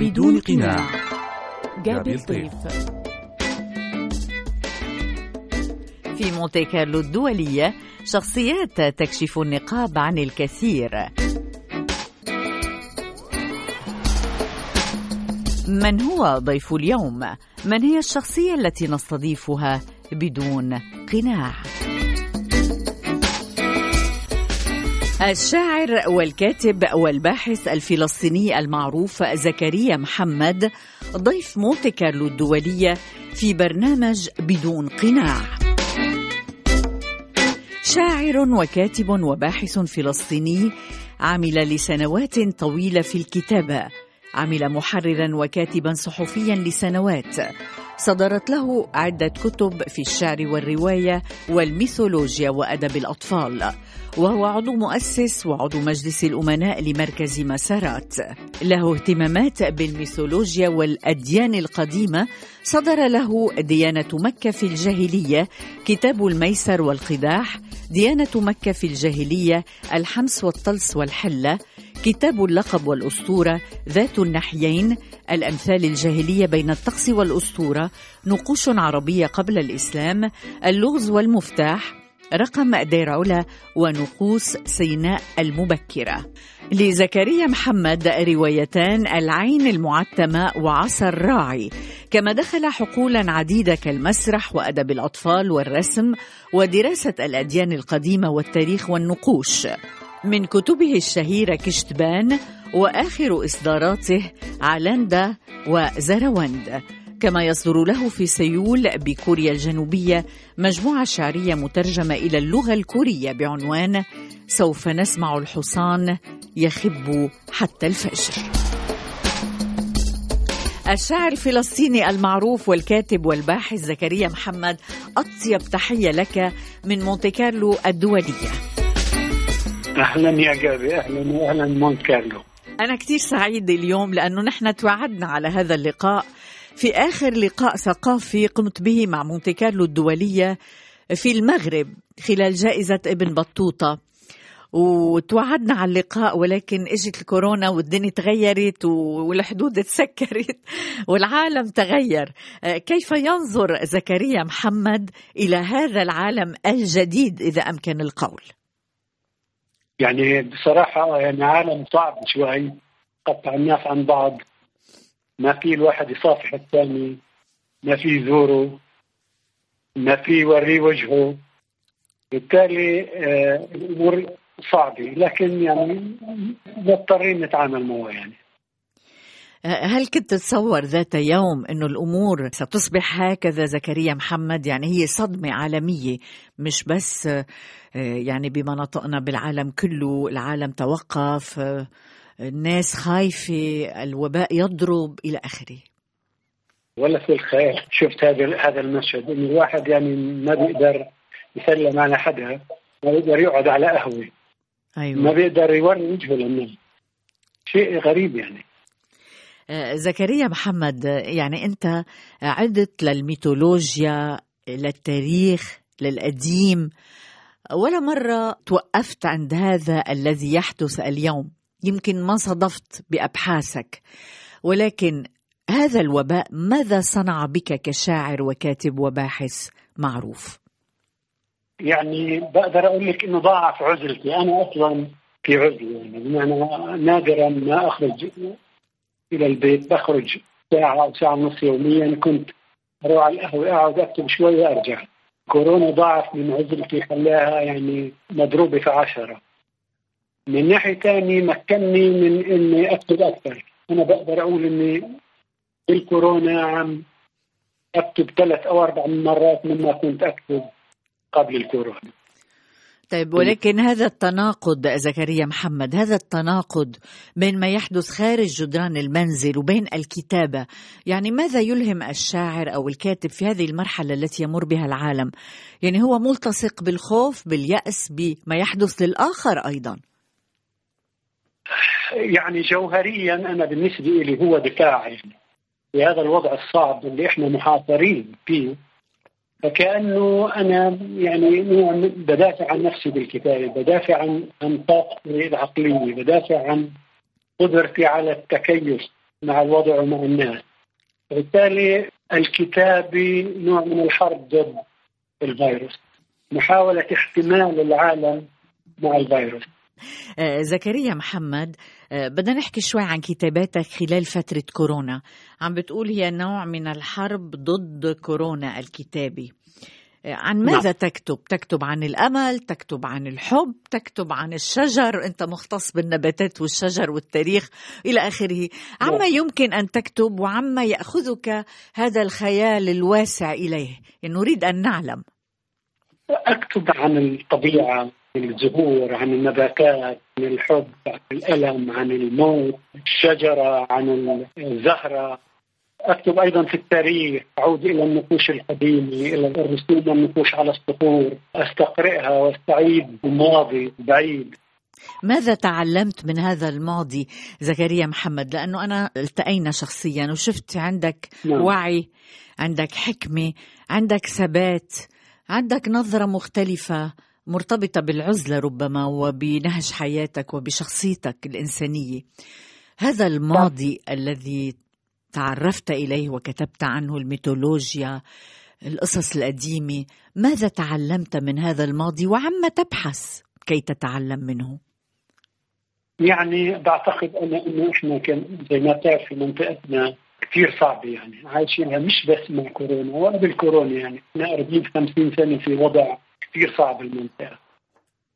بدون قناع. جابي الطيف في مونتي كارلو الدولية شخصيات تكشف النقاب عن الكثير. من هو ضيف اليوم؟ من هي الشخصية التي نستضيفها بدون قناع؟ الشاعر والكاتب والباحث الفلسطيني المعروف زكريا محمد ضيف مونتي كارلو الدولية في برنامج بدون قناع. شاعر وكاتب وباحث فلسطيني عمل لسنوات طويلة في الكتابة عمل محررا وكاتبا صحفيا لسنوات صدرت له عدة كتب في الشعر والرواية والميثولوجيا وأدب الأطفال وهو عضو مؤسس وعضو مجلس الأمناء لمركز مسارات. له اهتمامات بالميثولوجيا والأديان القديمة. صدر له ديانة مكة في الجاهلية كتاب الميسر والقداح ديانة مكة في الجاهلية الحمس والطلس والحلة كتاب اللقب والأسطورة ذات النحيين الأمثال الجاهلية بين الطقس والأسطورة نقوش عربية قبل الإسلام اللغز والمفتاح رقم دير علا ونقوس سيناء المبكرة. لزكريا محمد روايتان العين المعتمة وعصا الراعي. كما دخل حقولا عديدة كالمسرح وأدب الأطفال والرسم ودراسة الأديان القديمة والتاريخ والنقوش. من كتبه الشهيرة كشتبان وآخر إصداراته علاندا وزروند. كما يصدر له في سيول بكوريا الجنوبية مجموعة شعرية مترجمة إلى اللغة الكورية بعنوان سوف نسمع الحصان يخب حتى الفجر الشاعر الفلسطيني المعروف والكاتب والباحث زكريا محمد أطيب تحية لك من مونتي كارلو الدولية. أهلا يا جابي أهلا واهلا مونت كارلو. أنا كثير سعيدة اليوم لأنه نحن توعدنا على هذا اللقاء. في آخر لقاء ثقافي قمت به مع مونتي كارلو الدولية في المغرب خلال جائزة ابن بطوطة. وتوعدنا على اللقاء ولكن إجت الكورونا والدنيا تغيرت والحدود تسكرت والعالم تغير. كيف ينظر زكريا محمد إلى هذا العالم الجديد إذا أمكن القول؟ يعني بصراحة يعني عالم صعب شوي قطع الناس عن بعض. ما في الواحد يصافح الثاني ما في يزوره ما في يوريه وجهه. بالتالي آه الأمور صعبة. لكن يعني مضطرين نتعامل معه يعني. هل كنت تتصور ذات يوم إنه الأمور ستصبح هكذا؟ زكريا محمد يعني هي صدمة عالمية مش بس يعني بمناطقنا بالعالم كله العالم توقف الناس خايفة الوباء يضرب إلى آخره. ولا في الخيال شفت هذا هذا المشهد. انه الواحد يعني ما بيقدر يسلم على حدا ما بيقدر يقعد على قهوة. أيوه. ما بيقدر يوري وجهه للناس. شيء غريب يعني. زكريا محمد يعني أنت عدت للميثولوجيا للتاريخ للقديم. ولا مرة توقفت عند هذا الذي يحدث اليوم. يمكن ما صدفت بأبحاثك. ولكن هذا الوباء ماذا صنع بك كشاعر وكاتب وباحث معروف؟ يعني بقدر أقول لك إنه ضاعف عزلتي أنا أصلا في عزله يعني. بمعنى نادرا ما أخرج إلى البيت. بخرج ساعة أو ساعة ونص يوميا. كنت أروح على القهوة أقعد أكتب شوي وأرجع. كورونا ضاعف من عزلتي خلاها يعني مضروبة في عشرة. من ناحية ثانية مكنني من إني أكتب أكثر. أنا بقدر أقول إني بالكورونا عم أكتب ثلاث أو أربع مرات مما كنت أكتب قبل الكورونا. طيب ولكن هذا التناقض زكريا محمد هذا التناقض بين ما يحدث خارج جدران المنزل وبين الكتابة يعني ماذا يلهم الشاعر أو الكاتب في هذه المرحلة التي يمر بها العالم؟ يعني هو ملتصق بالخوف باليأس بما يحدث للآخر أيضا. يعني جوهريا أنا بالنسبة لي هو دفاع يعني في هذا الوضع الصعب اللي إحنا محاصرين فيه فكأنه أنا يعني نوع بدافع عن نفسي بالكتابه، بدافع عن عن طاقتي العقلية، بدافع عن قدرتي على التكيف مع الوضع ومع الناس. وبالتالي الكتابة نوع من الحرب ضد الفيروس محاولة احتمال العالم مع الفيروس. زكريا محمد آه، بدنا نحكي شوي عن كتاباتك خلال فترة كورونا عم بتقول هي نوع من الحرب ضد كورونا الكتابي آه، عن ماذا نعم. تكتب؟ تكتب عن الأمل، تكتب عن الحب، تكتب عن الشجر، أنت مختص بالنباتات والشجر والتاريخ إلى آخره عما نعم. يمكن أن تكتب وعما يأخذك هذا الخيال الواسع إليه يعني نريد أن نعلم أكتب عن الطبيعة الزهور عن النباتات عن الحب عن الألم عن الموت الشجرة عن الزهرة. أكتب أيضا في التاريخ أعود إلى النقوش القديمة إلى الرسوم والنقوش على الصخور. أستقرئها وأستعيد الماضي بعيد. ماذا تعلمت من هذا الماضي زكريا محمد؟ لأنه أنا التقينا شخصيا وشفت عندك نعم. وعي عندك حكمة عندك ثبات عندك نظرة مختلفة. مرتبطة بالعزلة ربما وبنهج حياتك وبشخصيتك الإنسانية. هذا الماضي الذي تعرفت إليه وكتبت عنه الميثولوجيا القصص القديمة ماذا تعلمت من هذا الماضي وعما تبحث كي تتعلم منه؟ يعني بعتقد أنا أنه إحنا كان زي ما تعرف في منطقتنا كثير صعبة يعني. عايشينها مش بس مع كورونا وقبل كورونا يعني. إحنا قريبين 50 سنة في وضع كثير صعب المنطقة.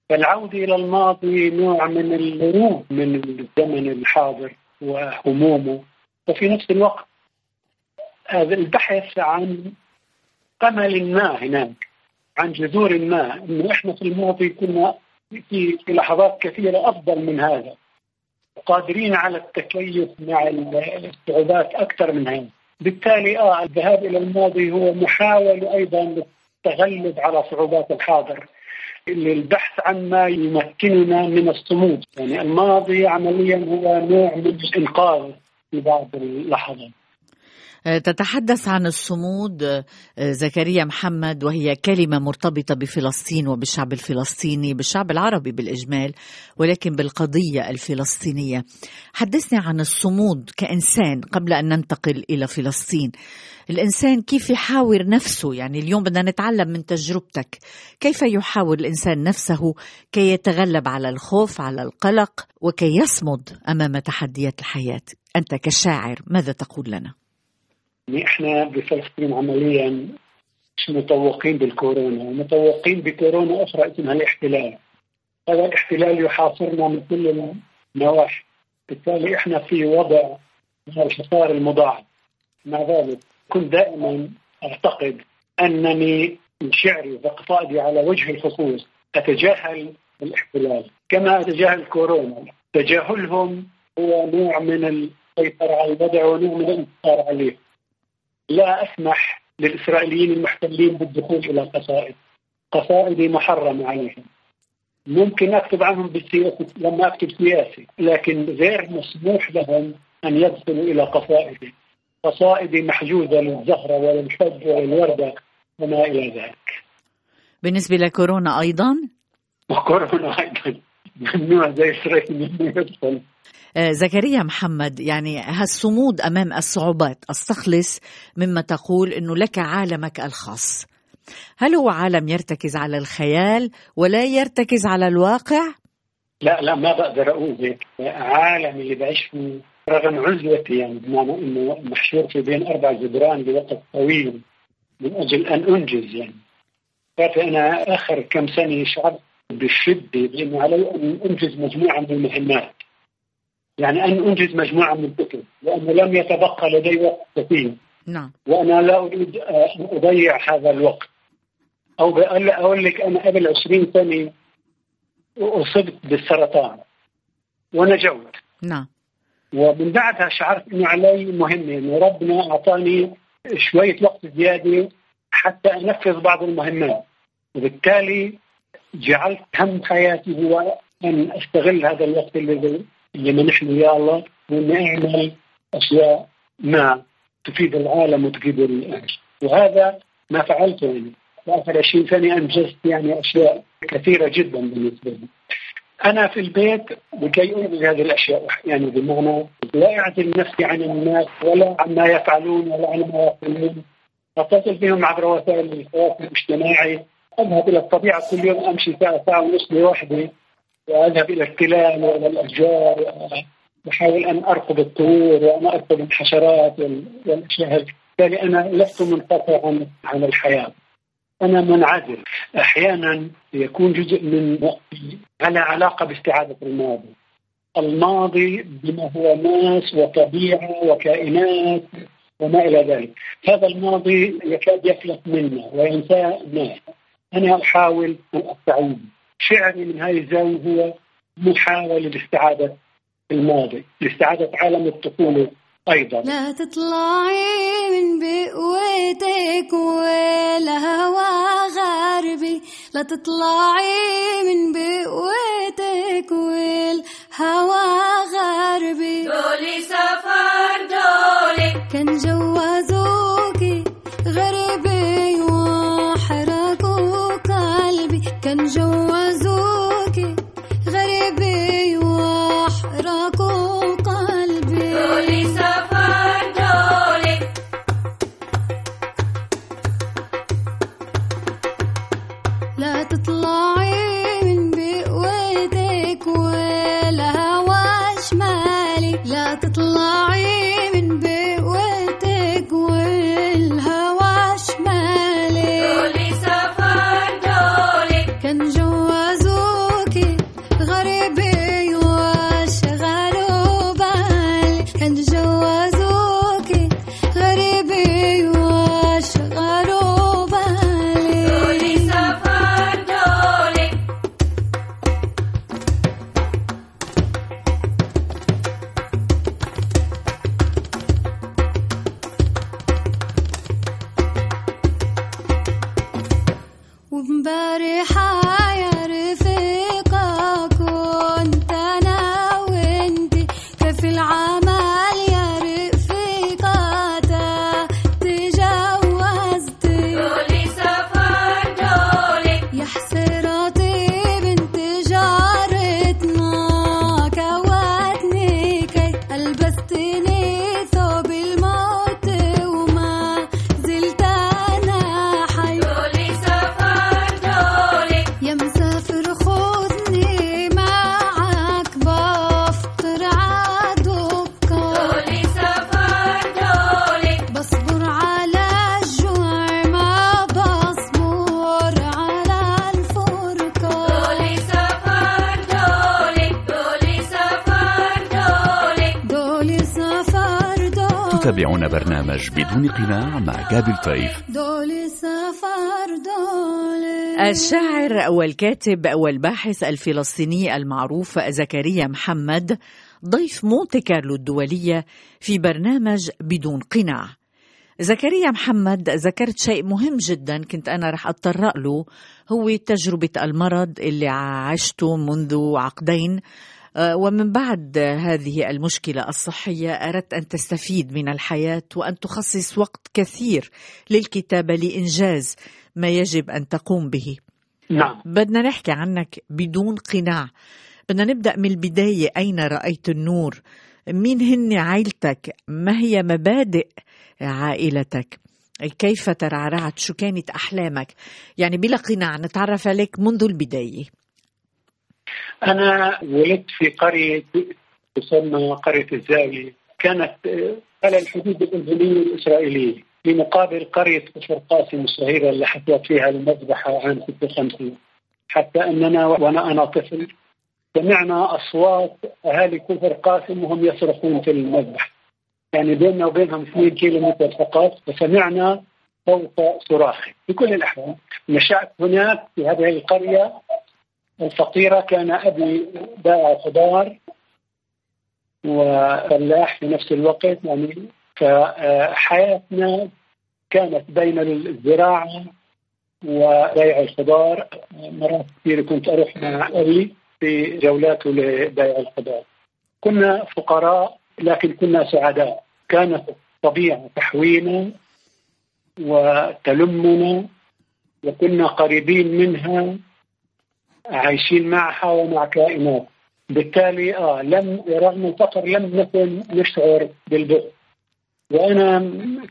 فالعودة إلى الماضي نوع من الهروب من الزمن الحاضر وهمومه. وفي نفس الوقت البحث عن أمل ما هناك عن جذور ما إنه إحنا في الماضي كنا في لحظات كثيرة أفضل من هذا قادرين على التكيف مع الصعوبات أكثر من هذا. بالتالي آه الذهاب إلى الماضي هو محاولة أيضا للتغلب على صعوبات الحاضر للبحث عن ما يمكننا من الصمود. يعني الماضي عمليا هو نوع من الانقاذ في بعض اللحظات. تتحدث عن الصمود آه، زكريا محمد وهي كلمة مرتبطة بفلسطين وبالشعب الفلسطيني بالشعب العربي بالإجمال ولكن بالقضية الفلسطينية. حدثني عن الصمود كإنسان قبل أن ننتقل إلى فلسطين. الإنسان كيف يحاور نفسه؟ يعني اليوم بدنا نتعلم من تجربتك. كيف يحاور الإنسان نفسه كي يتغلب على الخوف على القلق وكي يصمد أمام تحديات الحياة؟ أنت كشاعر ماذا تقول لنا؟ يعني إحنا بفلسطين عمليا مش متوقين بالكورونا ومتوقين بكورونا أخرى اسمها الاحتلال. هذا الاحتلال يحاصرنا من كل النواحي. بالتالي إحنا في وضع من الحصار المضاعف. مع ذلك كنت دائما أعتقد أنني شعري وقصائدي على وجه الخصوص أتجاهل الاحتلال. كما أتجاهل كورونا تجاهلهم هو نوع من السيطرة على الوضع ونوع من الانتصار عليه. لا أسمح للإسرائيليين المحتلين بالدخول إلى قصائد. قصائدي محرمة عليهم. ممكن أكتب عنهم بالسياسة لما أكتب سياسي لكن غير مسموح لهم أن يدخلوا إلى قصائدي قصائدي محجوزة للزهرة وللحب وللوردة وما إلى ذلك. بالنسبة لكورونا أيضا؟ وكورونا أيضا. ممنوع زي إسرائيل يدخل زكريا محمد يعني هالصمود أمام الصعوبات. أستخلص مما تقول إنه لك عالمك الخاص. هل هو عالم يرتكز على الخيال ولا يرتكز على الواقع؟ لا لا ما بقدر أقول هيك. عالم اللي بعيش فيه رغم عزلتي يعني بمعنى إنه محشور في بين أربع جدران بوقت طويل من أجل أن أنجز يعني. فانا آخر كم سنة شعرت بالشده بأنه علي أن أنجز مجموعة من المهمات. يعني أن أنجز مجموعة من الكتب لأنه لم يتبقى لدي وقت كثير. نعم. وأنا لا أريد أن أضيع هذا الوقت. أو أقول لك أنا قبل 20 سنة أصبت بالسرطان. ونجوت نعم. ومن بعدها شعرت إنه علي مهمه إنه ربنا أعطاني شوية وقت زيادة حتى أنفذ بعض المهمات. وبالتالي جعلت هم حياتي هو أن أستغل هذا الوقت الذي اللي نحن يا الله ونعمل أشياء ما تفيد العالم وتفيد الأهل وهذا ما فعلته يعني آخر 20 سنة أنجزت يعني أشياء كثيرة جدا بالنسبة لي. أنا في البيت لكي أنجز هذه الأشياء يعني بمعنى لا أعزل نفسي عن الناس ولا عما يفعلون ولا عن ما يقولون أتصل بهم عبر وسائل التواصل الاجتماعي. أذهب إلى الطبيعة كل يوم أمشي ساعة ساعة ونص لوحدي. وأذهب إلى التلال وإلى الاشجار بحاول أن ارقب الطيور وأن ارقب الحشرات والأشياء بالتالي أنا لست منقطعا عن الحياة. أنا منعزل. أحيانا يكون جزء من وقتي على علاقة باستعادة الماضي. الماضي بما هو ناس وطبيعة وكائنات وما إلى ذلك. هذا الماضي يكاد يفلت منا وينساه الناس. أنا أحاول أن أستعيد. شعري من هذه الزاوية هو محاولة لاستعادة الماضي لاستعادة عالم الطفولة أيضا. لا تطلعي من بقوتك والهوى غربي لا تطلعي من بقوتك والهوى غربي دولي سفر دولي. كان جوازوكي ومبارحة برنامج بدون قناع مع جابل طيف سفر الشاعر والكاتب والباحث الفلسطيني المعروف زكريا محمد ضيف مونتي كارلو الدولية في برنامج بدون قناع. زكريا محمد ذكرت شيء مهم جدا كنت أنا رح أتطرق له هو تجربة المرض اللي عشته منذ عقدين. ومن بعد هذه المشكلة الصحية أردت أن تستفيد من الحياة وأن تخصص وقت كثير للكتابة لإنجاز ما يجب أن تقوم به. نعم. بدنا نحكي عنك بدون قناع. بدنا نبدأ من البداية. أين رأيت النور؟ مين هن عائلتك؟ ما هي مبادئ عائلتك؟ كيف ترعرعت؟ شو كانت أحلامك؟ يعني بلا قناع نتعرف عليك منذ البداية. أنا ولدت في قرية تسمى قرية الزاوية. كانت آه، على الحدود الأردنية الإسرائيلية. في مقابل قرية كفر قاسم الصغيرة اللي حصلت فيها المذبحة عام 56 حتى أننا وأنا أنا طفل سمعنا أصوات أهالي كفر قاسم وهم يصرخون في المذبح. يعني بيننا وبينهم 2 كيلو متر فقط فسمعنا صوت صراخ في كل الأحوال نشأت هناك في هذه القرية الفقيرة كان أبي بائع خضار وفلاح في نفس الوقت يعني فحياتنا كانت بين الزراعة وبيع الخضار. مرات كثير كنت أروح مع أبي في جولاته لبيع الخضار. كنا فقراء لكن كنا سعداء. كانت الطبيعة تحوينا وتلمنا وكنا قريبين منها. عايشين معها ومع كائنات. بالتالي آه لم رغم الفقر لم نكن نشعر بالبؤس وأنا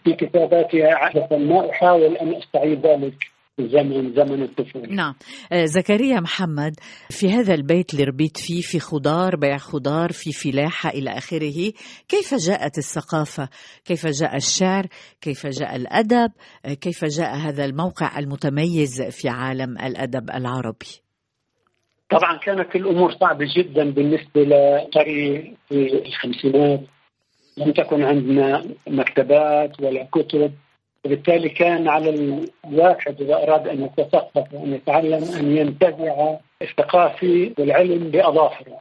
في كتاباتي عادة ما أحاول أن أستعيد ذلك الزمن زمن الطفولة. نعم. آه، زكريا محمد في هذا البيت اللي ربيت فيه في خضار بيع خضار في فلاحة إلى آخره. كيف جاءت الثقافة؟ كيف جاء الشعر؟ كيف جاء الأدب؟ آه، كيف جاء هذا الموقع المتميز في عالم الأدب العربي؟ طبعا كانت الأمور صعبة جدا بالنسبة لقريه في الخمسينات. لم تكن عندنا مكتبات ولا كتب. وبالتالي كان على الواحد إذا أراد أن يتثقف وأن يتعلم أن ينتزع الثقافي والعلم بأظافره.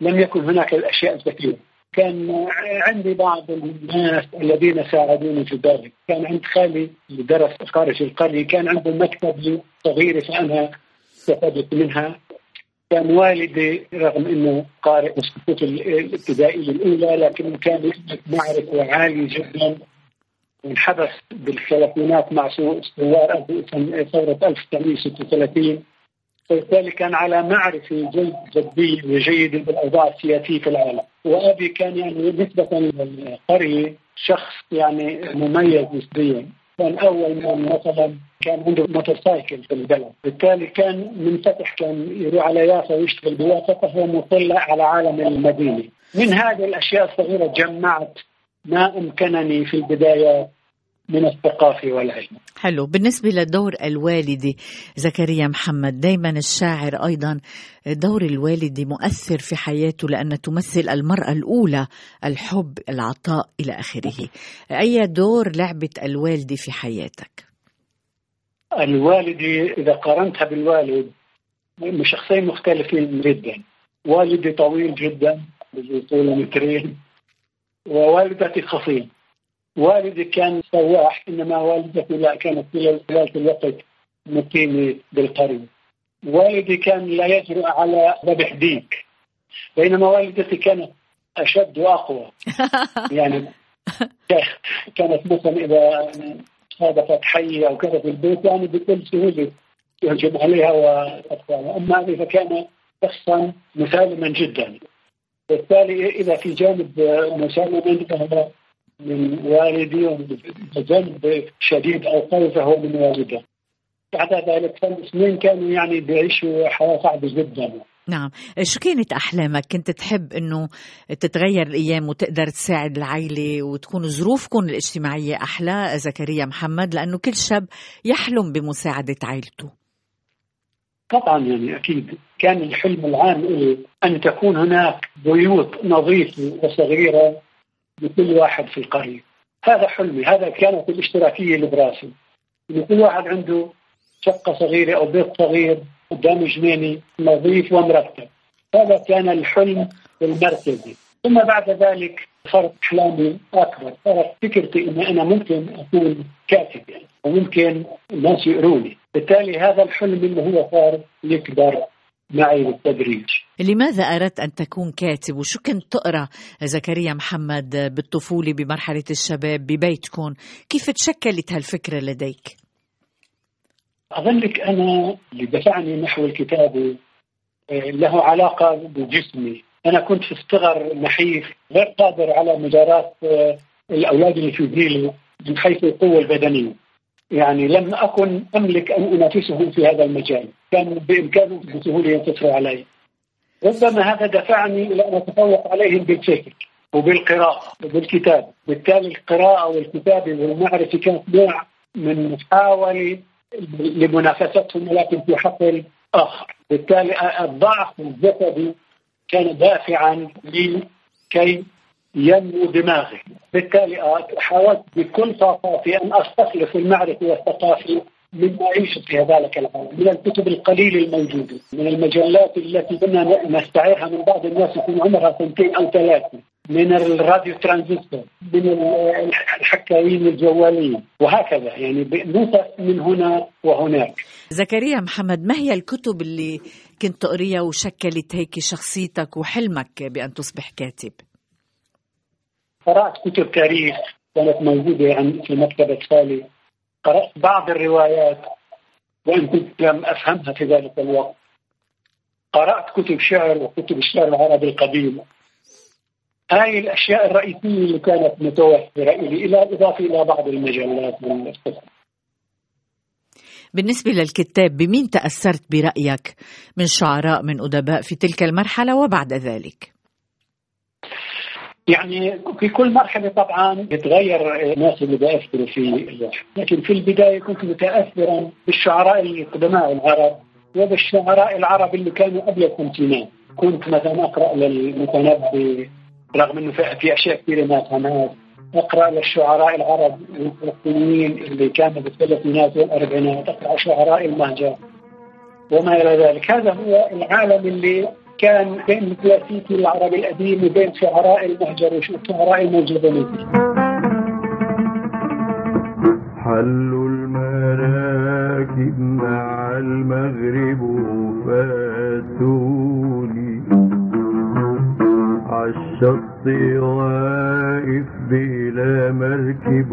لم يكن هناك الأشياء الكثيرة. كان عندي بعض الناس الذين ساعدوني في ذلك، كان عند خالي اللي درس خارج القرية. كان عنده مكتب صغيره فأنا استفدت منها. كان والدي رغم إنه قارئ الصفوف الابتدائيه الاولى لكن كان يثبت معرفه عاليه جدا. انحبس بالثلاثينات مع ثوار ثورة 1936 وبالتالي كان على معرفة جيد جديه وجيده بالأوضاع السياسية في العالم. وأبي كان يعني نسبة للقرية شخص يعني مميز نسبيا. كان أول من مثلا كان عنده موتورسايكل في البلد. بالتالي كان منفتح كان يروح على يافا ويشتغل بيافا فهو مطلع على عالم المدينة. من هذه الأشياء الصغيرة جمعت ما أمكنني في البدايات من الثقافه والعلم حلو. بالنسبة لدور الوالدة زكريا محمد دايما الشاعر أيضا دور الوالدة مؤثر في حياته لأن تمثل المرأة الأولى الحب العطاء إلى آخره. أي دور لعبت الوالدة في حياتك؟ الوالدة إذا قارنتها بالوالد شخصين مختلفين جدا. والدي طويل جدا طوله مترين ووالدتي خصيم والدي كان سواح إنما والدتي لا كانت في ذلك الوقت مقيمه بالقرية. والدي كان لا يجرؤ على ذبح ديك بينما والدتي كانت أشد وأقوى. يعني كانت مثلا إذا صادفت حي أو كذا في البيت يعني بكل سهولة يهجم عليها وأطفالها، أما ابي فكان شخصا مسالما جدا. بالتالي إذا في جانب مسالما فهو من والدي ومن جانب شديد أو قوي فهو من والده. بعد ذلك فالمسلمين كانوا يعني بيعيشوا حياه صعبة جدا. نعم شو كانت أحلامك كنت تحب أنه تتغير الأيام وتقدر تساعد العائلة وتكون ظروفكم الاجتماعية أحلى زكريا محمد لأنه كل شاب يحلم بمساعدة عائلته طبعا يعني أكيد كان الحلم العام أن تكون هناك بيوت نظيفة وصغيرة لكل واحد في القرية. هذا حلمي، هذا كانت الاشتراكية اللي براسي. إن كل واحد عنده شقة صغيرة أو بيت صغير قدام جنينه نظيف ومرتب. هذا كان الحلم المركزي. ثم بعد ذلك صارت احلامي أكبر، صارت فكرتي إن أنا ممكن أكون كاتب يعني وممكن الناس يقروني، بالتالي هذا الحلم اللي هو صار يكبر معي بالتدريج. لماذا أردت أن تكون كاتب؟ وشو كنت تقرأ؟ زكريا محمد بالطفولة بمرحلة الشباب ببيتكم. كيف تشكلت هالفكرة لديك؟ اظن لك أنا اللي دفعني نحو الكتابه آه، له علاقة بجسمي، أنا كنت في الصغر نحيف غير قادر على مجاراه آه، الأولاد اللي في جيلي من حيث القوة البدنية. يعني لم أكن أملك أن أنافسهم في هذا المجال، كان بامكانهم بسهولة ينتصروا علي. ربما هذا دفعني إلى أن أتفوق عليهم بالفكر وبالقراءة وبالكتاب، بالتالي القراءة والكتابه والمعرفة كانت نوع من محاولة لمنافستهم ولكن في حقل اخر، بالتالي الضعف الجسدي كان دافعا لي كي ينمو دماغي، بالتالي حاولت بكل طاقاتي أن استخلص المعرفة والثقافة مما يعيش في ذلك العالم، من الكتب القليله الموجودة، من المجلات التي كنا نستعيرها من بعض الناس يكون عمرها سنتين أو ثلاثة، من الراديو ترانزستور، من الحكاوين الجوالين، وهكذا. يعني من هنا وهناك. زكريا محمد ما هي الكتب اللي كنت تقريها وشكلت هيك شخصيتك وحلمك بأن تصبح كاتب؟ قرأت كتب تاريخ كانت موجودة يعني في مكتبة خالي. قرأت بعض الروايات وإن كنت لم أفهمها في ذلك الوقت. قرأت كتب شعر وكتب الشعر العربي القديم. هاي الأشياء الرئيسية اللي كانت متوفرة إلي إلى إضافة إلى بعض المجلات بالنسبة للكتاب بمين تأثرت برأيك من شعراء من أدباء في تلك المرحلة وبعد ذلك؟ يعني في كل مرحلة طبعا بتغير الناس اللي بيأثروا في لكن في البداية كنت متأثرا بالشعراء القدماء العرب وبالشعراء العرب اللي كانوا قبل الخمسينات. كنت مثلا أقرأ للمتنبي رغم أنه في أشياء كثيرة ما فهمهاش أقرأ للشعراء العرب الفلسطينيين اللي كانوا بالثلاثينات والأربعينات أقرأ شعراء المهجر وما إلى ذلك. هذا هو العالم اللي كان بين الكلاسيكي العربي القديم وبين شعراء المهجر والشعراء الموجودين. فيه حلوا المراكب مع المغرب فاتوني. عالشط واقف بلا مركب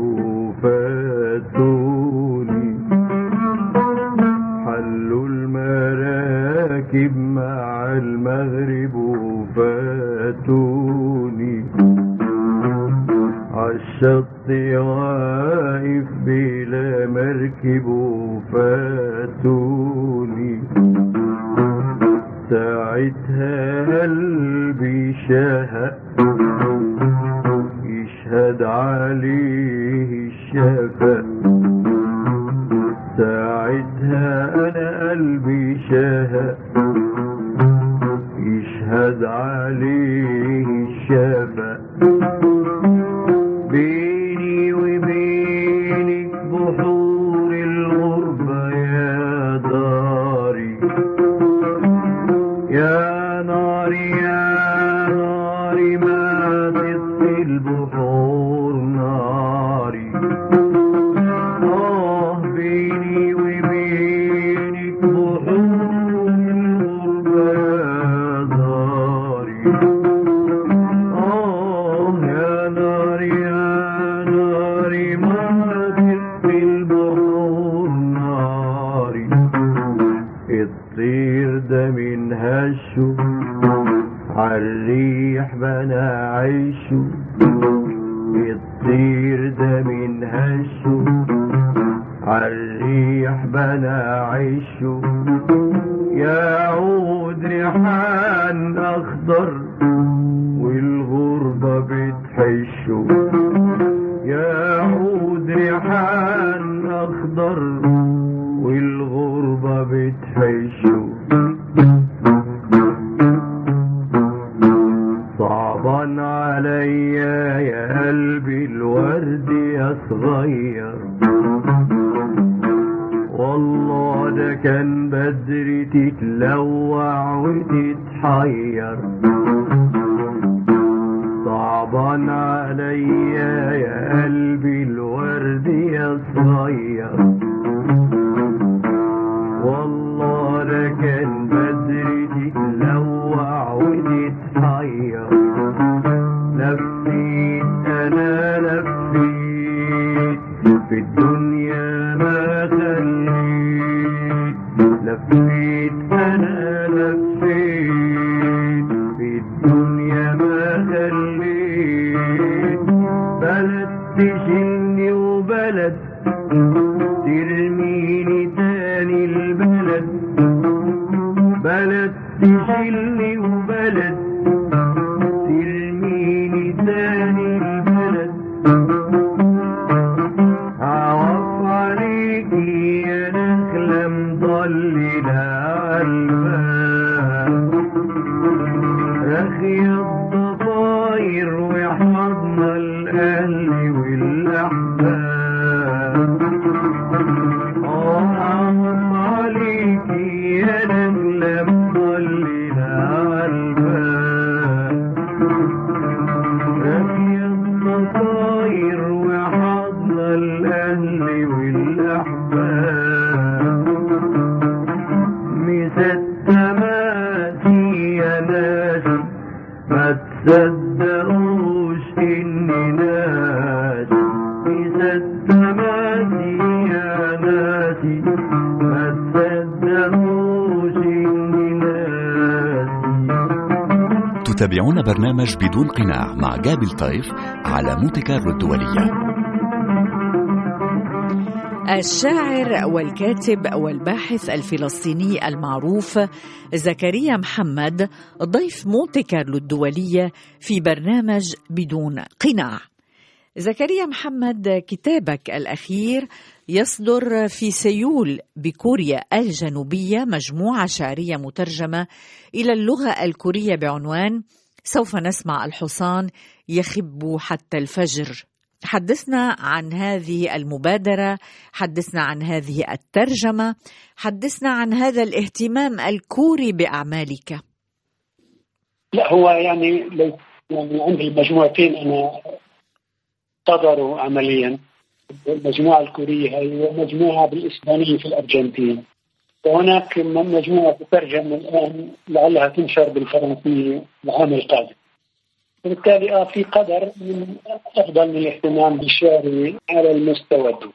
فاتوني. حلوا المراكب مع المغرب فاتوني. عالشط واقف بلا مركب فاتوني. ساعتها قلبي شهق يشهد عليه الشفق ساعتها أنا قلبي شهق يشهد عليه الشفق عالريح بنا عيشه الطير ده من هشه. عالريح بنا عيشه. برنامج بدون قناع مع جابل طيف على مونتي كارلو الدولية. الشاعر والكاتب والباحث الفلسطيني المعروف زكريا محمد ضيف مونتي كارلو الدولية في برنامج بدون قناع. زكريا محمد كتابك الأخير يصدر في سيول بكوريا الجنوبية مجموعة شعرية مترجمة إلى اللغة الكورية بعنوان سوف نسمع الحصان يخب حتى الفجر. حدثنا عن هذه المبادرة حدثنا عن هذه الترجمة حدثنا عن هذا الاهتمام الكوري بأعمالك. لا هو يعني يعني عندي مجموعتين أنا صدروا عمليا. المجموعة الكورية هي ومجموعه بالإسبانية في الأرجنتين. وهناك مجموعة تترجم الآن لعلها تنشر بالفرنسية العام القادم. وبالتالي آه في قدر من أفضل من الاهتمام بالشعر على المستوى الدولي.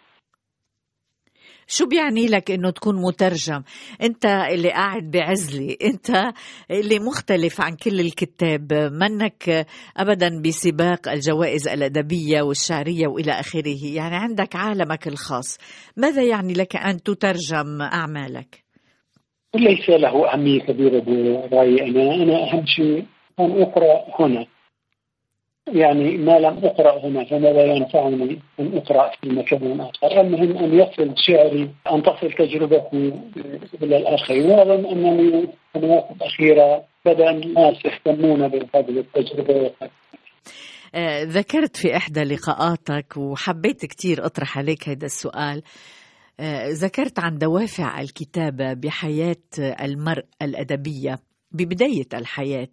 شو بيعني لك إنه تكون مترجم؟ أنت اللي قاعد بعزلة أنت اللي مختلف عن كل الكتاب. منك ابدا بسباق الجوائز الأدبية والشعرية وإلى آخره. يعني عندك عالمك الخاص. ماذا يعني لك أن تترجم أعمالك؟ ليس له أهمية كبيرة برأيي أنا. أنا أهم شيء أن أقرأ هنا. يعني ما لم أقرأ هنا فماذا ينفعني أن أقرأ في مكان آخر. المهم أن يصل شعري أن تصل تجربتي إلى الآخرين. وأظن أنني السنوات الأخيرة بدأ الناس يهتمون بهذه التجربة. آه، ذكرت في إحدى لقاءاتك وحبيت كتير أطرح عليك هذا السؤال. آه، ذكرت عن دوافع الكتابة بحياة المرء الأدبية ببداية الحياة.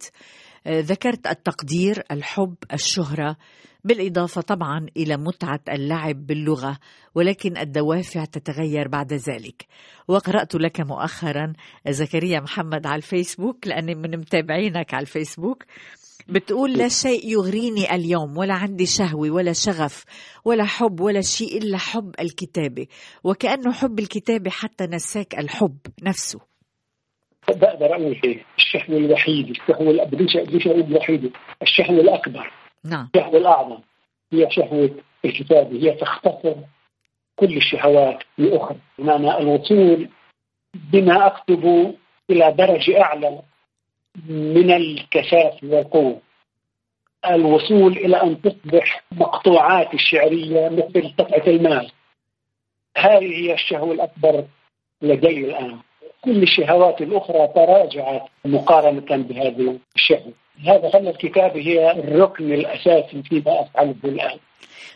ذكرت التقدير الحب الشهرة بالإضافة طبعا إلى متعة اللعب باللغة ولكن الدوافع تتغير بعد ذلك. وقرأت لك مؤخرا زكريا محمد على الفيسبوك لأني من متابعينك على الفيسبوك بتقول لا شيء يغريني اليوم ولا عندي شهوة ولا شغف ولا حب ولا شيء إلا حب الكتابة. وكأنه حب الكتابة حتى نساك الحب نفسه. بقدر أقول هيك الشهوة الوحيدة الشهوة الأ- بديش بديش أقول الوحيدة الشهوة الأكبر. نعم. الشهوة الأعظم. هي شهوة الكتابة هي تختصر كل الشهوات لأخرى. بمعنى الوصول بما أكتب إلى درجة أعلى من الكثافة والقوة. الوصول إلى أن تصبح مقطوعات الشعرية مثل قطعة المال هذه هي الشهوة الأكبر لدي الآن. كل الشهوات الأخرى تراجعت مقارنة بهذه الشهوة. هذا خلى الكتابة هي الركن الأساسي فيما أفعله الآن.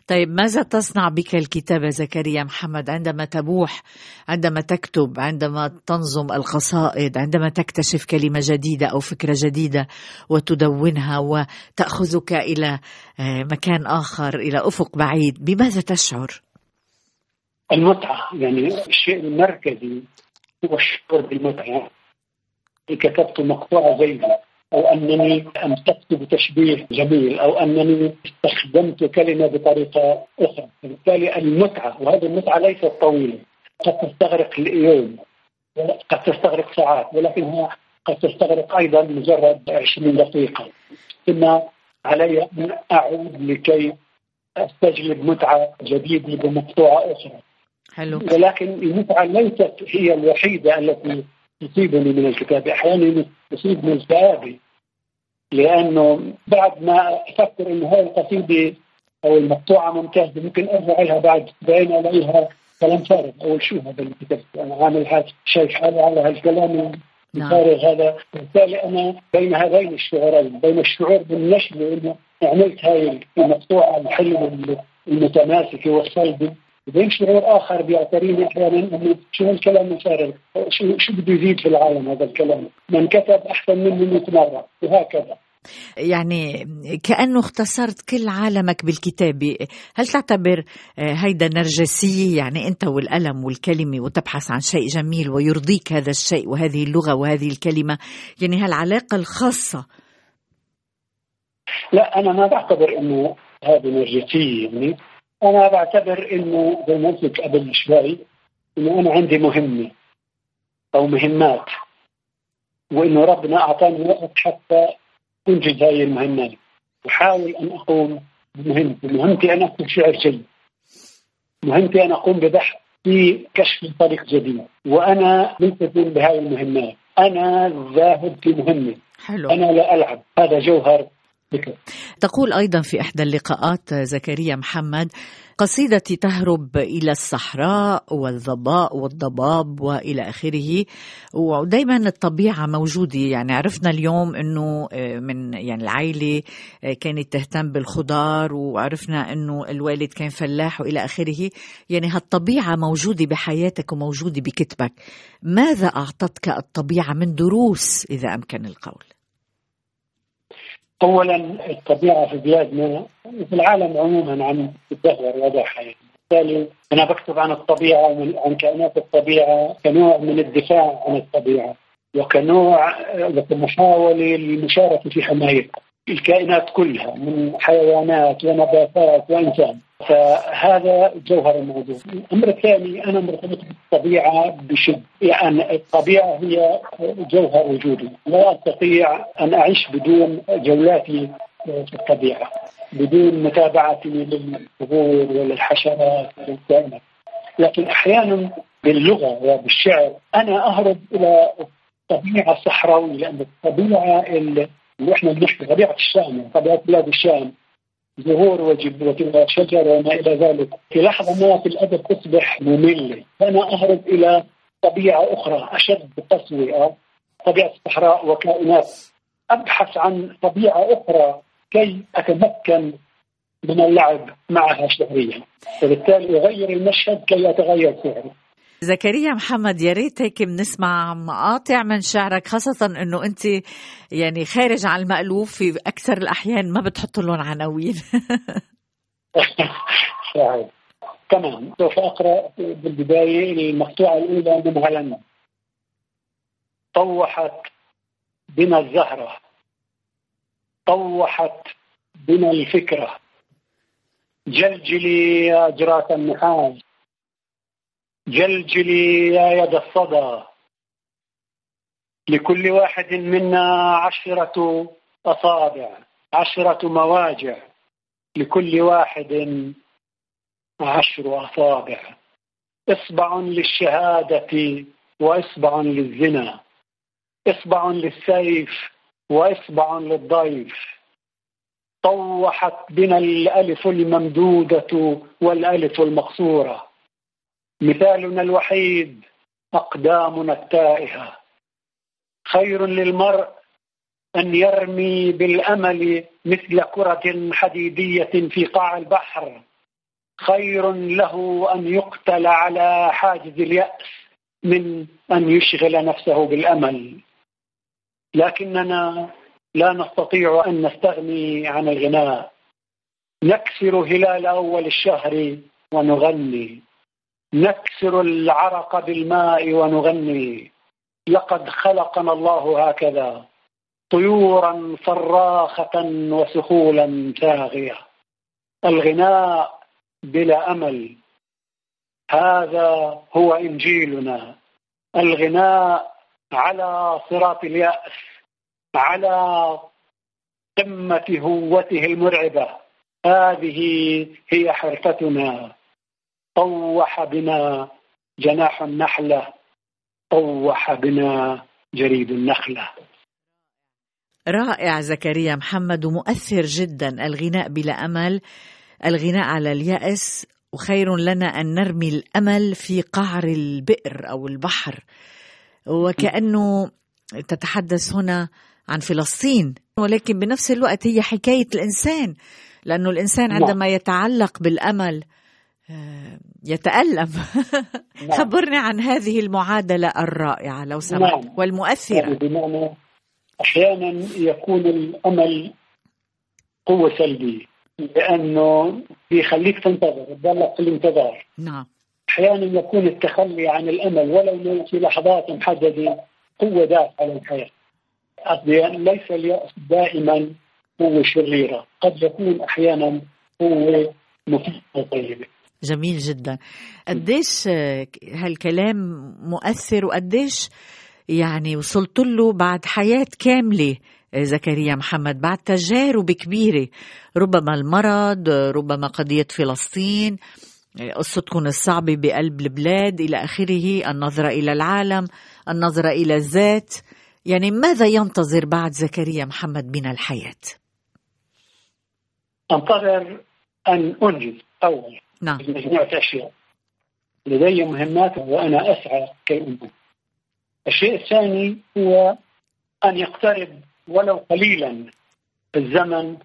طيب ماذا تصنع بك الكتابة زكريا محمد؟ عندما تبوح عندما تكتب عندما تنظم القصائد عندما تكتشف كلمة جديدة أو فكرة جديدة وتدونها وتأخذك إلى آه، مكان آخر إلى أفق بعيد بماذا تشعر؟ المتعة يعني الشيء المركزي هو الشعور بالمتعة. إن كتبت مقطوعة زيها أو أنني أمسكت بتشبيه جميل أو أنني استخدمت كلمة بطريقة أخرى. بالتالي المتعة وهذه المتعة ليست طويلة. قد تستغرق اليوم قد تستغرق ساعات ولكنها قد تستغرق أيضا مجرد 20 دقيقة. ثم علي أن أعود لكي أستجلب متعة جديدة بمقطوعة أخرى. حلو. ولكن المتعة ليست هي الوحيدة التي تصيبني من الكتابة أحيانا تصيبني الكآبة لأنه بعد ما أفكر أن هاي القصيدة أو المقطوعة ممتازة ممكن أرجع لها بعد بين ألاقيها كلام فارغ. أول شو هذا اللي كتبت؟ أنا عامل حالي على هالكلام نعم. الفارغ هذا. بالتالي أنا بين هذين الشعورين بين الشعور بالنشوة إنه عملت هاي المقطوعة الحلوة المتماسكة والصلبة وبين شعور آخر بيعتريني أحيانا إنه شو هالكلام الفارغ شو شو بده يزيد في العالم هذا الكلام؟ من كتب أحسن مني 100 مرة وهكذا. يعني كأنه اختصرت كل عالمك بالكتابة هل تعتبر آه، هيدا نرجسية يعني أنت والقلم والكلمة وتبحث عن شيء جميل ويرضيك هذا الشيء وهذه اللغة وهذه الكلمة. يعني هالعلاقة الخاصة. لا أنا ما بعتبر إنه هذه نرجسية. يعني أنا بعتبر إنه زي ما قلت قبل شوي إنه أنا عندي مهمة أو مهمات وإنه ربنا أعطاني وقت حتى أنجز هذه المهمات أحاول أن أقوم بمهمتي مهمتي ان اكتب شعر جيد. مهمتي أن أقوم ببحث في كشف طريق جديد. وأنا ملتزم بهذه المهمات أنا ذاهب في مهمة. حلو. أنا لا ألعب. هذا جوهر تقول أيضا في إحدى اللقاءات زكريا محمد قصيدتي تهرب إلى الصحراء والظباء والضباب وإلى آخره ودائما الطبيعة موجودة. يعني عرفنا اليوم أنه آه، من يعني العائلة آه، كانت تهتم بالخضار وعرفنا أنه الوالد كان فلاح وإلى آخره. يعني هالطبيعة موجودة بحياتك وموجودة بكتبك. ماذا أعطتك الطبيعة من دروس إذا أمكن القول؟ اولا الطبيعة في بلادنا وفي العالم عموما عم تتدهور وضعها يعني. بالتالي أنا بكتب عن الطبيعة عن كائنات الطبيعة كنوع من الدفاع عن الطبيعة وكنوع وكمحاوله للمشاركه في حمايتها الكائنات كلها من حيوانات ونباتات وإنسان فهذا جوهر الموضوع. الامر الثاني أنا مرتبط بالطبيعة بشد. يعني الطبيعة هي جوهر وجودي لا أستطيع أن أعيش بدون جولاتي في الطبيعة بدون متابعتي للزهور وللحشرات وللكائنات لكن أحيانا باللغة وبالشعر أنا أهرب إلى الطبيعه الصحراويه لأن الطبيعة اللي إحنا بنحكي طبيعة الشام طبيعة بلاد الشام زهور وجب وشجر وما إلى ذلك. في لحظة ما في الأدب تصبح ممله فانا أهرب إلى طبيعة أخرى أشد تسويه طبيعة الصحراء وكائنات. أبحث عن طبيعة أخرى كي أتمكن من اللعب معها شهريا. وبالتالي أغير المشهد كي يتغير سعره زكريا محمد يا ريت هيك بنسمع مقاطع من شعرك خاصة إنه أنت يعني خارج عن المألوف في أكثر الأحيان ما بتحط لهم عناوين. تمام. سوف أقرأ بالبداية المقطوعه الأولى من هلنا. طوحت بنا الزهرة. طوحت بنا الفكرة. جلجلي يا اجراس النحاس. جلجلي يا يد الصدى. لكل واحد منا عشرة أصابع عشرة مواجع. لكل واحد عشر أصابع. إصبع للشهادة وإصبع للزنا. إصبع للسيف وإصبع للضيف. طوحت بنا الألف الممدودة والألف المقصورة. مثالنا الوحيد أقدامنا التائهة. خير للمرء أن يرمي بالأمل مثل كرة حديدية في قاع البحر. خير له أن يقتل على حاجز اليأس من أن يشغل نفسه بالأمل. لكننا لا نستطيع أن نستغني عن الغناء. نكسر هلال أول الشهر ونغني. نكسر العرق بالماء ونغني. لقد خلقنا الله هكذا طيورا صراخة وسخولا ثاغية الغناء بلا أمل. هذا هو إنجيلنا. الغناء على صراط اليأس على قمة هوته المرعبة. هذه هي حرفتنا. طوح بنا جناح النحلة طوح بنا جريد النخلة. رائع زكريا محمد ومؤثر جدا. الغناء بلا أمل الغناء على اليأس وخير لنا أن نرمي الأمل في قعر البئر أو البحر. وكأنه تتحدث هنا عن فلسطين ولكن بنفس الوقت هي حكاية الإنسان لأنه الإنسان نعم. عندما يتعلق بالأمل آه، يتألم. نعم. خبرني عن هذه المعادلة الرائعة لو سمحت نعم. يعني والمؤثرة بمعنى أحيانا يكون الأمل قوة سلبية لأنه بيخليك تنتظر تضلك في الانتظار نعم. أحيانا يكون التخلي عن الأمل ولو في لحظات محددة قوة دافعة للحياة ليس اليأس دائما قوة شريرة قد يكون أحيانا قوة مفيدة طيبة. جميل جدا. قديش آه، هالكلام مؤثر وقديش يعني وصلت له بعد حياة كاملة زكريا محمد بعد تجارب كبيرة. ربما المرض ربما قضية فلسطين قصتكم الصعبة بقلب البلاد إلى آخره النظرة إلى العالم النظرة إلى الذات. يعني ماذا ينتظر بعد زكريا محمد من الحياة؟ أنتظر أن أنجز أول. نعم. مجموعه اشياء لدي مهمات وأنا أسعى كي انجز الشيء الثاني هو أن يقترب ولو قليلا الزمن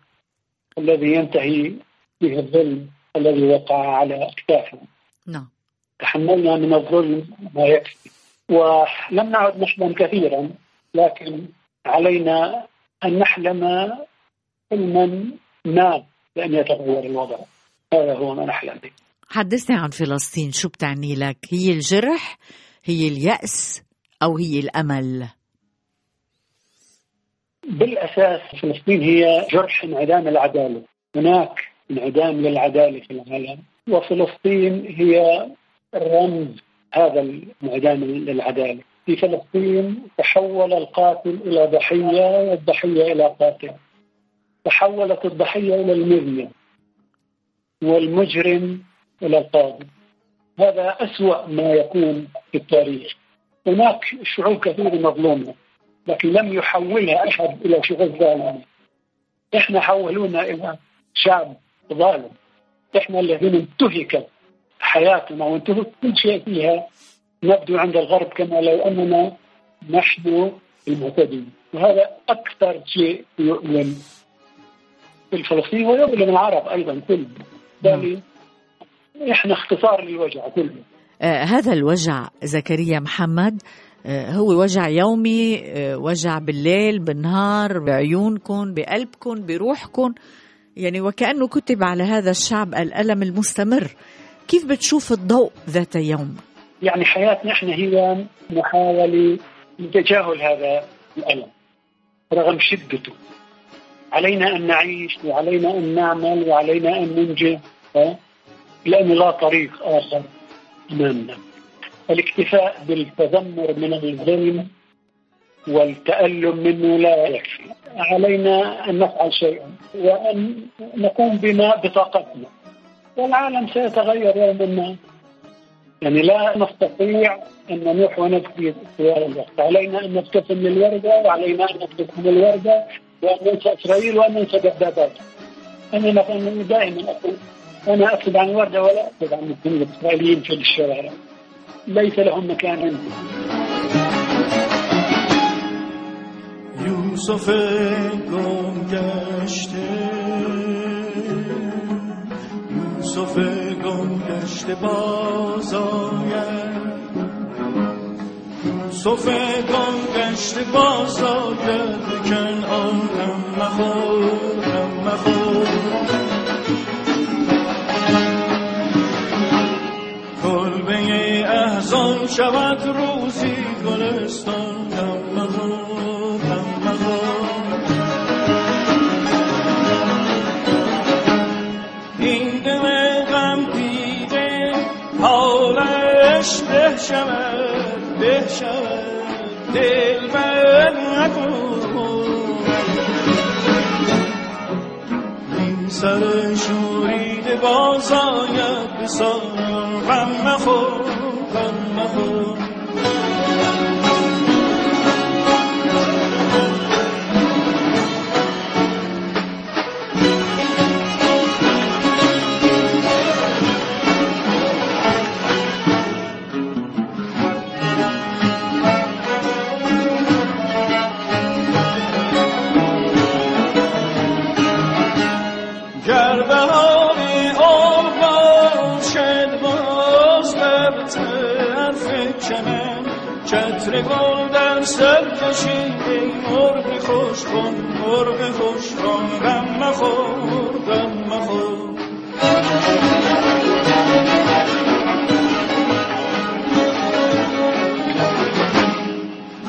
الذي ينتهي فيه الظلم الذي وقع على أكتافنا. نعم. تحملنا من الظلم ما يكفي. ولم نعد نحلم كثيرا لكن علينا أن نحلم حلما ما لأن يتغير الوضع. هذا هو ما نحلم به. حدثني عن فلسطين شو بتعني لك؟ هي الجرح هي اليأس أو هي الأمل؟ بالأساس فلسطين هي جرح انعدام العدالة، هناك انعدام للعدالة في العالم، وفلسطين هي رمز هذا الانعدام للعدالة، في فلسطين تحول القاتل إلى ضحية والضحية إلى قاتل. تحولت الضحية إلى المذنب. والمجرم إلى القاضي. هذا أسوأ ما يكون في التاريخ. هناك شعوب كثيره مظلومة لكن لم يحولها أحد إلى شعوب ظالمة. إحنا حولونا إلى شعب ظالم. إحنا الذين انتهكت حياتنا وانتهك كل شيء فيها نبدو عند الغرب كما لو أننا نحن المعتدين وهذا أكثر شيء يؤلم الفلسطيني ويؤلم العرب أيضا كله بالتالي إحنا اختصار للوجع كله. آه هذا الوجع زكريا محمد آه هو وجع يومي آه وجع بالليل بالنهار بعيونكم بقلبكم بروحكم يعني وكأنه كتب على هذا الشعب الألم المستمر. كيف بتشوف الضوء ذات يوم؟ يعني حياتنا إحنا هي محاولة لتجاهل هذا الألم رغم شدته. علينا أن نعيش وعلينا أن نعمل وعلينا أن ننجز ها؟ لأن لا طريق آخر. أمامنا الاكتفاء بالتذمر من الظلم والتألم منه لا يكفي. علينا أن نفعل شيئا وأن نقوم بما بطاقتنا. والعالم سيتغير يوما ما. يعني لا نستطيع أن نروح ونبكي طوال الوقت علينا أن نبتسم للوردة وعلينا أن نبتسم الوردة إسرائيل وأن ننسى دبابات أنا مثلا دائما أقول أنا أكتب عن الوردة ولا أكتب عن المسلمين الإسرائيليين في الشوارع ليس لهم مكان عندي. یوسف گم گشته. یوسف گم گشته. باز آید. صفگان گشت باز گرد کن آنم مخورم مخورم کلبه احزان شود روزی گلستان هم مخور هم مخور این دل غم دیده حالش به شود به شود. دل بر نکن. این سر شوریده باز آید به سان غم مخور. غم سر کشید ای مرغ خوش کن مرغ خوش کن غم مخور غم مخور.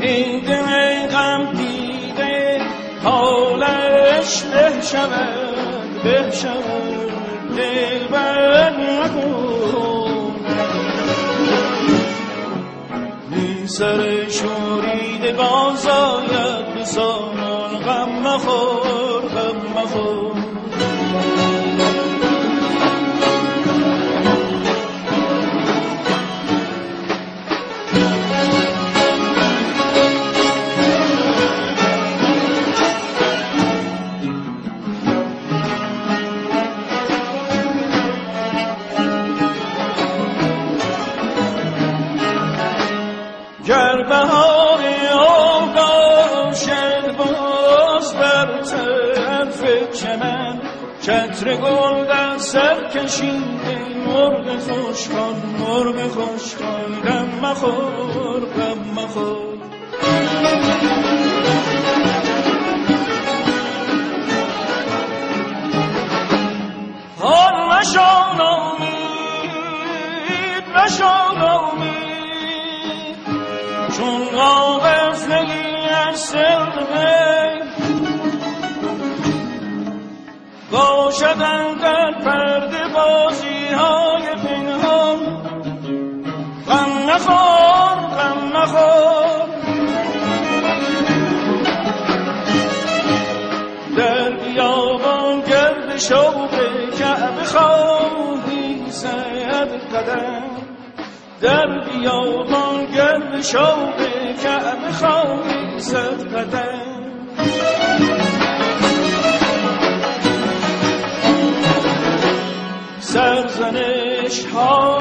این دل غم دیده حالش به شود به شود دل بر نکن. سر شورید باز آید به سامان غم مخور غم مخور خوش کن مرغ خوش مخور غم مخور شوق کعبه خواهی زد قدم. در بیابان گرد شوق کعبه خواهی زد قدم. سرزنش ها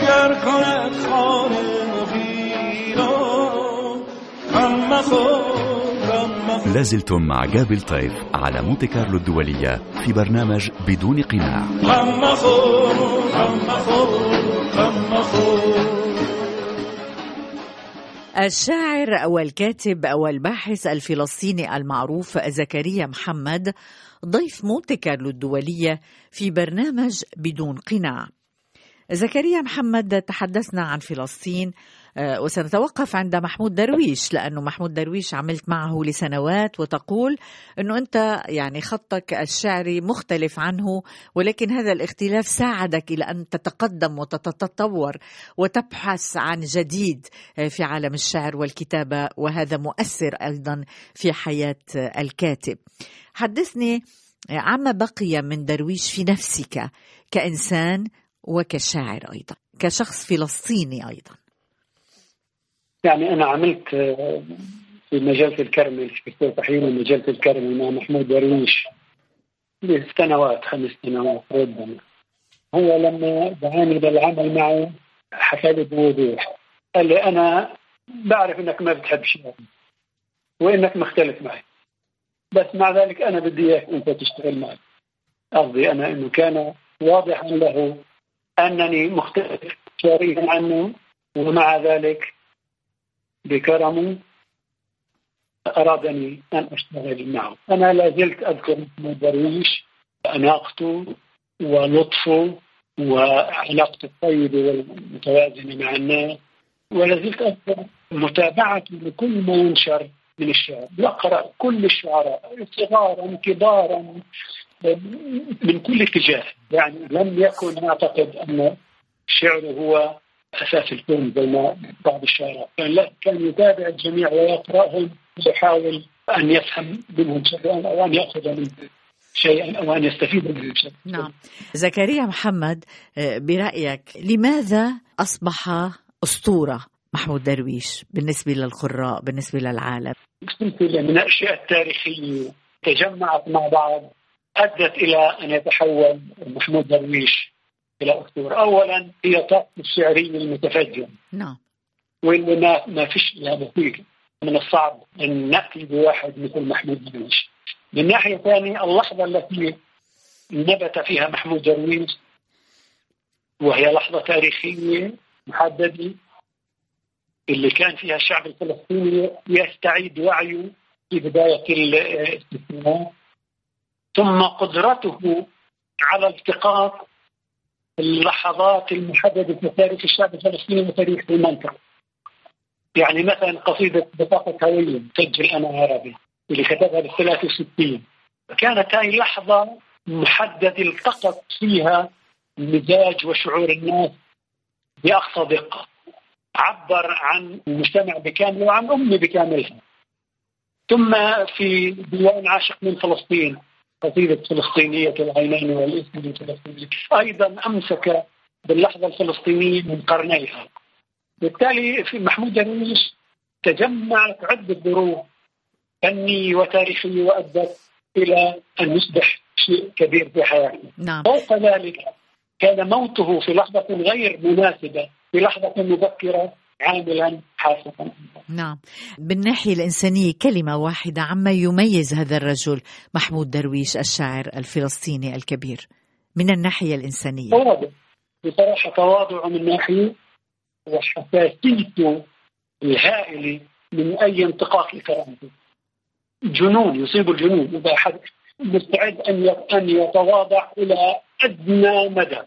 گر کند خانه مخور غم مخور لازلتم مع جابل طيف على مونتي كارلو الدولية في برنامج بدون قناع الشاعر والكاتب والباحث الفلسطيني المعروف زكريا محمد ضيف مونتي كارلو الدولية في برنامج بدون قناع. زكريا محمد تحدثنا عن فلسطين وسنتوقف عند محمود درويش لأنه محمود درويش عملت معه لسنوات وتقول أنه أنت يعني خطك الشعري مختلف عنه ولكن هذا الاختلاف ساعدك إلى أن تتقدم وتتطور وتبحث عن جديد آه، في عالم الشعر والكتابة وهذا مؤثر أيضا في حياة آه، الكاتب. حدثني عما بقي من درويش في نفسك كإنسان وكشاعر أيضا كشخص فلسطيني أيضا. يعني أنا عملت آه، في مجله الكرمل في تحرير مجله الكرمل مع محمود درويش. لسنوات خمس سنوات ربما. هو لما دعاني للعمل معه حكى لي بوضوح. قال لي أنا بعرف إنك ما بتحب شيء وإنك مختلف معي. بس مع ذلك أنا بدي إياك أنت تشتغل معي. قصدي أنا إنه كان واضحا له أنني مختلف شريفا عنه ومع ذلك بكرمه أرادني أن أشتغل معه. أنا لا زلت أذكر محمود درويش أناقته ولطفه وعلاقته الطيبة والمتوازنة مع الناس. ولا زلت أذكر متابعته لكل ما ينشر من الشعر. يقرأ كل الشعراء صغارا كبارا من كل اتجاه. يعني لم يكن أعتقد أن شعره هو أساس الكون زي ما بعض الشعراء كان لا كان يتابع الجميع ويقرأهم ويحاول أن يفهم منهم شيئا أو أن يأخذ منهم شيئا أو أن يستفيد منهم شيئا. نعم. زكريا محمد آه، برأيك لماذا أصبح أسطورة محمود درويش بالنسبة للقراء بالنسبة للعالم؟ سلسله من الأشياء التاريخية تجمعت مع بعض أدت إلى أن يتحول محمود درويش إلى اسطوره، اولا هي طاقته الشعرية المتفجره نعم. واللي ما ما فيش لها مثيل من الصعب أن ناتي بواحد مثل محمود درويش. من ناحية ثانية اللحظة التي نبت فيها محمود درويش وهي لحظة تاريخية محددة اللي كان فيها الشعب الفلسطيني يستعيد وعيه في بداية الاستثمار. ثم قدرته على التقاط اللحظات المحددة في تاريخ الشعب الفلسطيني وتاريخ المنطقة. يعني مثلا قصيدة بطاقه هوية سجل أنا عربي اللي كتبها بال 63 كانت هاي لحظة محددة التقط فيها مزاج وشعور الناس بأقصى دقة. عبر عن المجتمع بكامله وعن امه بكاملها. ثم في ديوان عاشق من فلسطين قصيدة فلسطينية العينين والاسم الفلسطيني. أيضا أمسك باللحظة الفلسطينية من قرنيها. بالتالي في محمود درويش تجمعت عدة ظروف فنية وتاريخية وأدت إلى أن يصبح شيء كبير في حياته. نعم. فوق ذلك كان موته في لحظة غير مناسبة في لحظة مبكرة عاملا حاسما نعم. بالناحية الإنسانية كلمة واحدة عما يميز هذا الرجل محمود درويش الشاعر الفلسطيني الكبير من الناحية الإنسانية. تواضع. بصراحة تواضعه من ناحية وحساسيته الهائلة من أي انتقاص لكرامته جنون يصيب الجنون. إذا أحد مستعد أن أن يتواضع إلى أدنى مدى.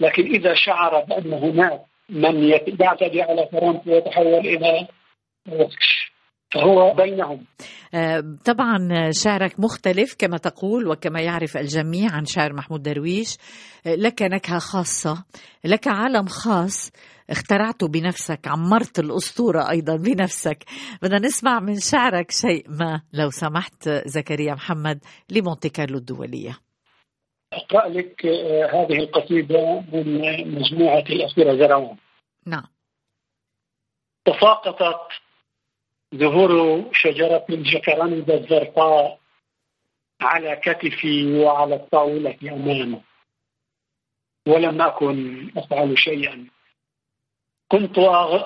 لكن إذا شعر بأن هناك من يعتدي على كرامته ويتحول وحش فهو بينهم. آه، طبعا شعرك مختلف كما تقول وكما يعرف الجميع عن شعر محمود درويش. آه، لك نكهة خاصة لك عالم خاص. اخترعته بنفسك عمرت الأسطورة أيضا بنفسك. بدنا نسمع من شعرك شيء ما لو سمحت زكريا محمد لمونتي كارلو الدولية. أقرأ لك آه، هذه القصيدة من مجموعة الأخيرة زروان نعم. تساقطت زهور شجرة الجكرندة الزرقاء على كتفي وعلى الطاولة أمامه. ولم أكن أفعل شيئا. كنت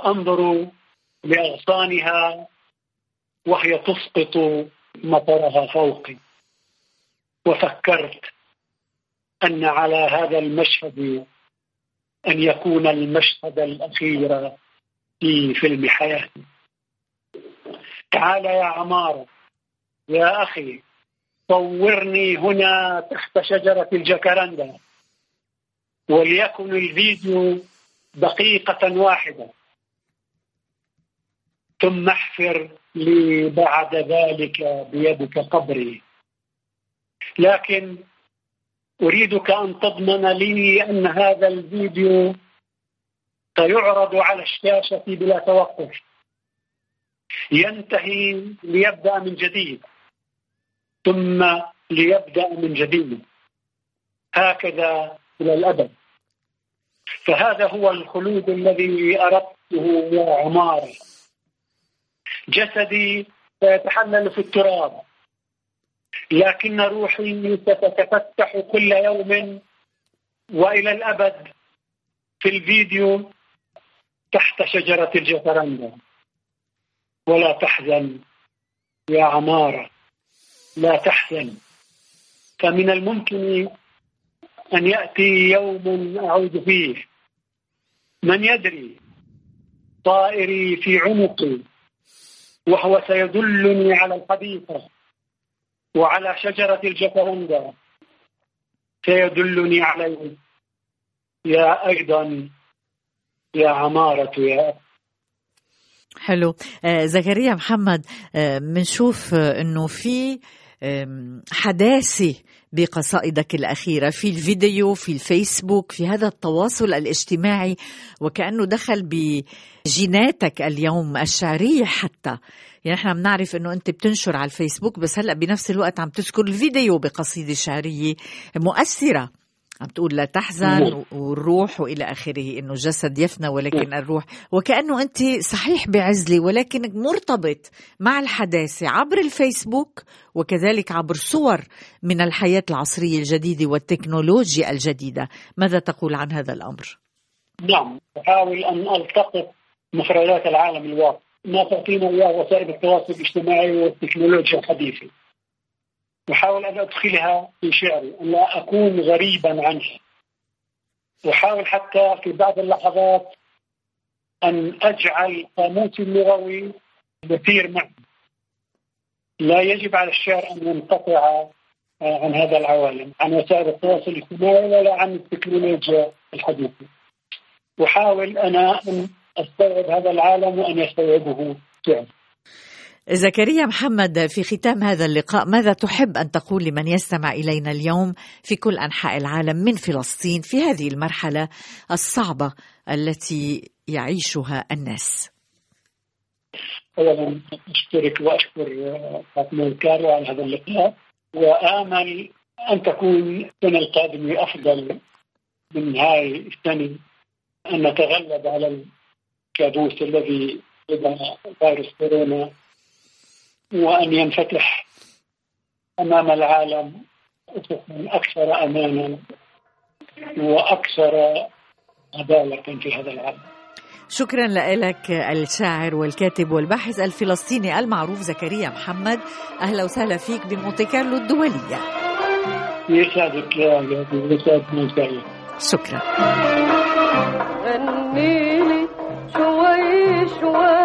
أنظر لأغصانها وهي تسقط مطرها فوقي. وفكرت أن على هذا المشهد أن يكون المشهد الأخير في فيلم حياتي تعال يا عمار يا أخي صورني هنا تحت شجرة الجكرندا وليكن الفيديو دقيقة واحدة. ثم احفر لي بعد ذلك بيدك قبري. لكن أريدك أن تضمن لي أن هذا الفيديو سيعرض على الشاشة بلا توقف. ينتهي ليبدأ من جديد ثم ليبدأ من جديد. هكذا إلى الأبد. فهذا هو الخلود الذي أردته يا عمار. جسدي سيتحلل في التراب. لكن روحي ستتفتح كل يوم وإلى الأبد في الفيديو تحت شجرة الجفرندا ولا تحزن يا عمارة لا تحزن. فمن الممكن أن يأتي يوم أعود فيه. من يدري طائري في عنقي وهو سيدلني على الحديقة. وعلى شجرة الجفرندا سيدلني عليه. يا أيضا يا عمارة يا حلو. آه زكريا محمد آه منشوف آه إنه في آم، حداثة بقصائدك الأخيرة في الفيديو في الفيسبوك في هذا التواصل الاجتماعي وكأنه دخل بجيناتك اليوم الشعرية حتى. يعني إحنا بنعرف إنه أنت بتنشر على الفيسبوك بس هلأ بنفس الوقت عم تذكر الفيديو بقصيدة شعرية مؤثرة. عم تقول لا تحزن والروح وإلى آخره إنه الجسد يفنى ولكن الروح. وكأنه أنت صحيح بعزلة ولكنك مرتبط مع الحداثة عبر الفيسبوك وكذلك عبر صور من الحياة العصرية الجديدة والتكنولوجيا الجديدة. ماذا تقول عن هذا الأمر؟ نعم أحاول أن ألتقط مفردات العالم الواقع. ما تعطينا إياه وسائل التواصل الاجتماعي والتكنولوجيا الحديثة. أحاول أن أدخلها في شعري أن لا أكون غريبا عنها. أحاول حتى في بعض اللحظات أن أجعل قاموسي اللغوي يسير معي. لا يجب على الشعر أن ينقطع عن هذا العوالم عن وسائل التواصل الاجتماعي ولا عن التكنولوجيا الحديثة. أحاول أنا أن أستوعب هذا العالم وأن يستوعبه شعر زكريا محمد في ختام هذا اللقاء ماذا تحب أن تقول لمن يستمع إلينا اليوم في كل أنحاء العالم من فلسطين في هذه المرحلة الصعبة التي يعيشها الناس؟ اولا أشكرك وأشكر فاطمة الكارو على هذا اللقاء وآمل أن تكون السنة القادمة أفضل من هاي السنة أن نتغلب على الكابوس الذي بدا فيروس كورونا. وأن ينفتح أمام العالم افق أكثر امانا وأكثر عدالة في هذا العالم. شكرا لك الشاعر والكاتب والباحث الفلسطيني المعروف زكريا محمد أهلا وسهلا فيك بمونتي كارلو الدولية يسعدك يا جميعا. شكرا غنيلي شوي شوي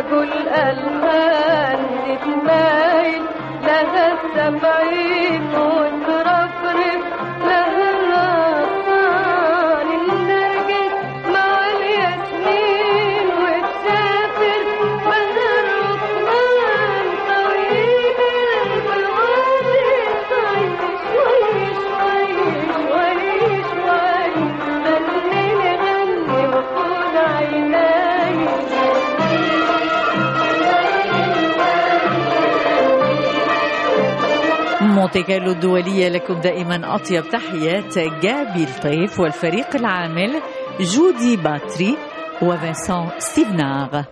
أقول ألحان تتمايل لها السمعين وترفرف مونتي كارلو الدولية لكم دائما أطيب تحيات جابي الطيف والفريق العامل جودي باتري وفنسان ستيفناغ